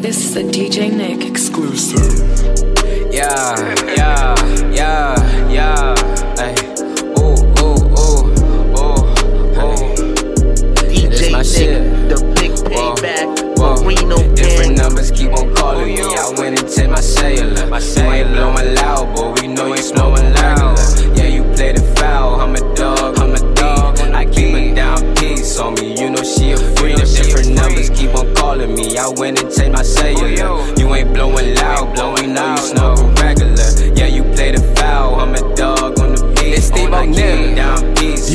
This is a DJ Nick exclusive. Yeah, yeah, yeah, yeah.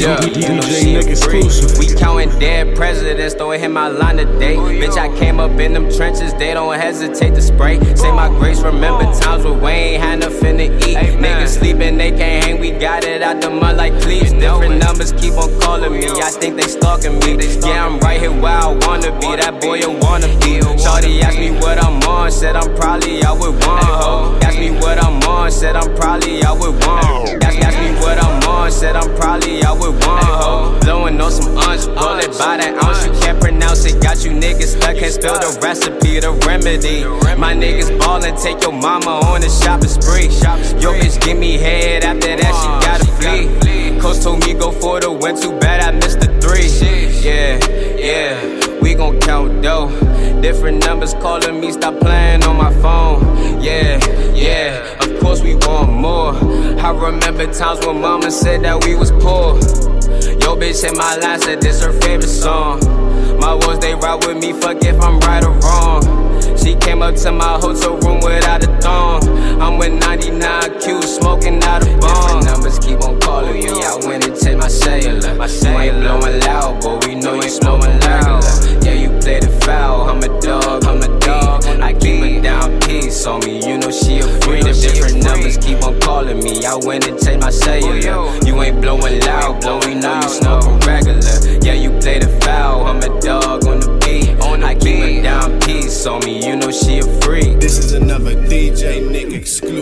Yeah, DJ Nick exclusive. We counting dead presidents, throwing him my line today. Bitch, I came up in them trenches, they don't hesitate to spray. Say my grace, remember times where we ain't had nothing to eat. Niggas sleeping, they can't hang, we got it out the mud like cleats. Different numbers keep on calling me, I think they stalking me. Yeah, I'm it. Got you niggas stuck, can't spell the recipe, the remedy. My niggas ballin', take your mama on a shopping spree. Yo, bitch, give me head, after that she gotta flee. Coach told me go for the win, too bad I missed the three. Yeah, yeah, we gon' count dough. Different numbers calling me, stop playing on my phone. Yeah, yeah, of course we want more. I remember times when mama said that we was poor. Yo, bitch, in my line said this her favorite song. My ones, they ride with me, fuck if I'm right or wrong. She came up to my hotel room without a thong. I'm with 99 Q, smoking out a bomb. Different numbers keep on calling me. I went and take my cellular. My you ain't blowing loud, but we know you snowing loud. Yeah, you played it foul. I'm a dog, I'm a dog. I keep a down piece on me. You know she a freak. The different numbers keep on calling me. I went and take my cellular. You ain't blowing loud, but we know you smoking regular. Yeah, you played it foul. I'm a exclusive.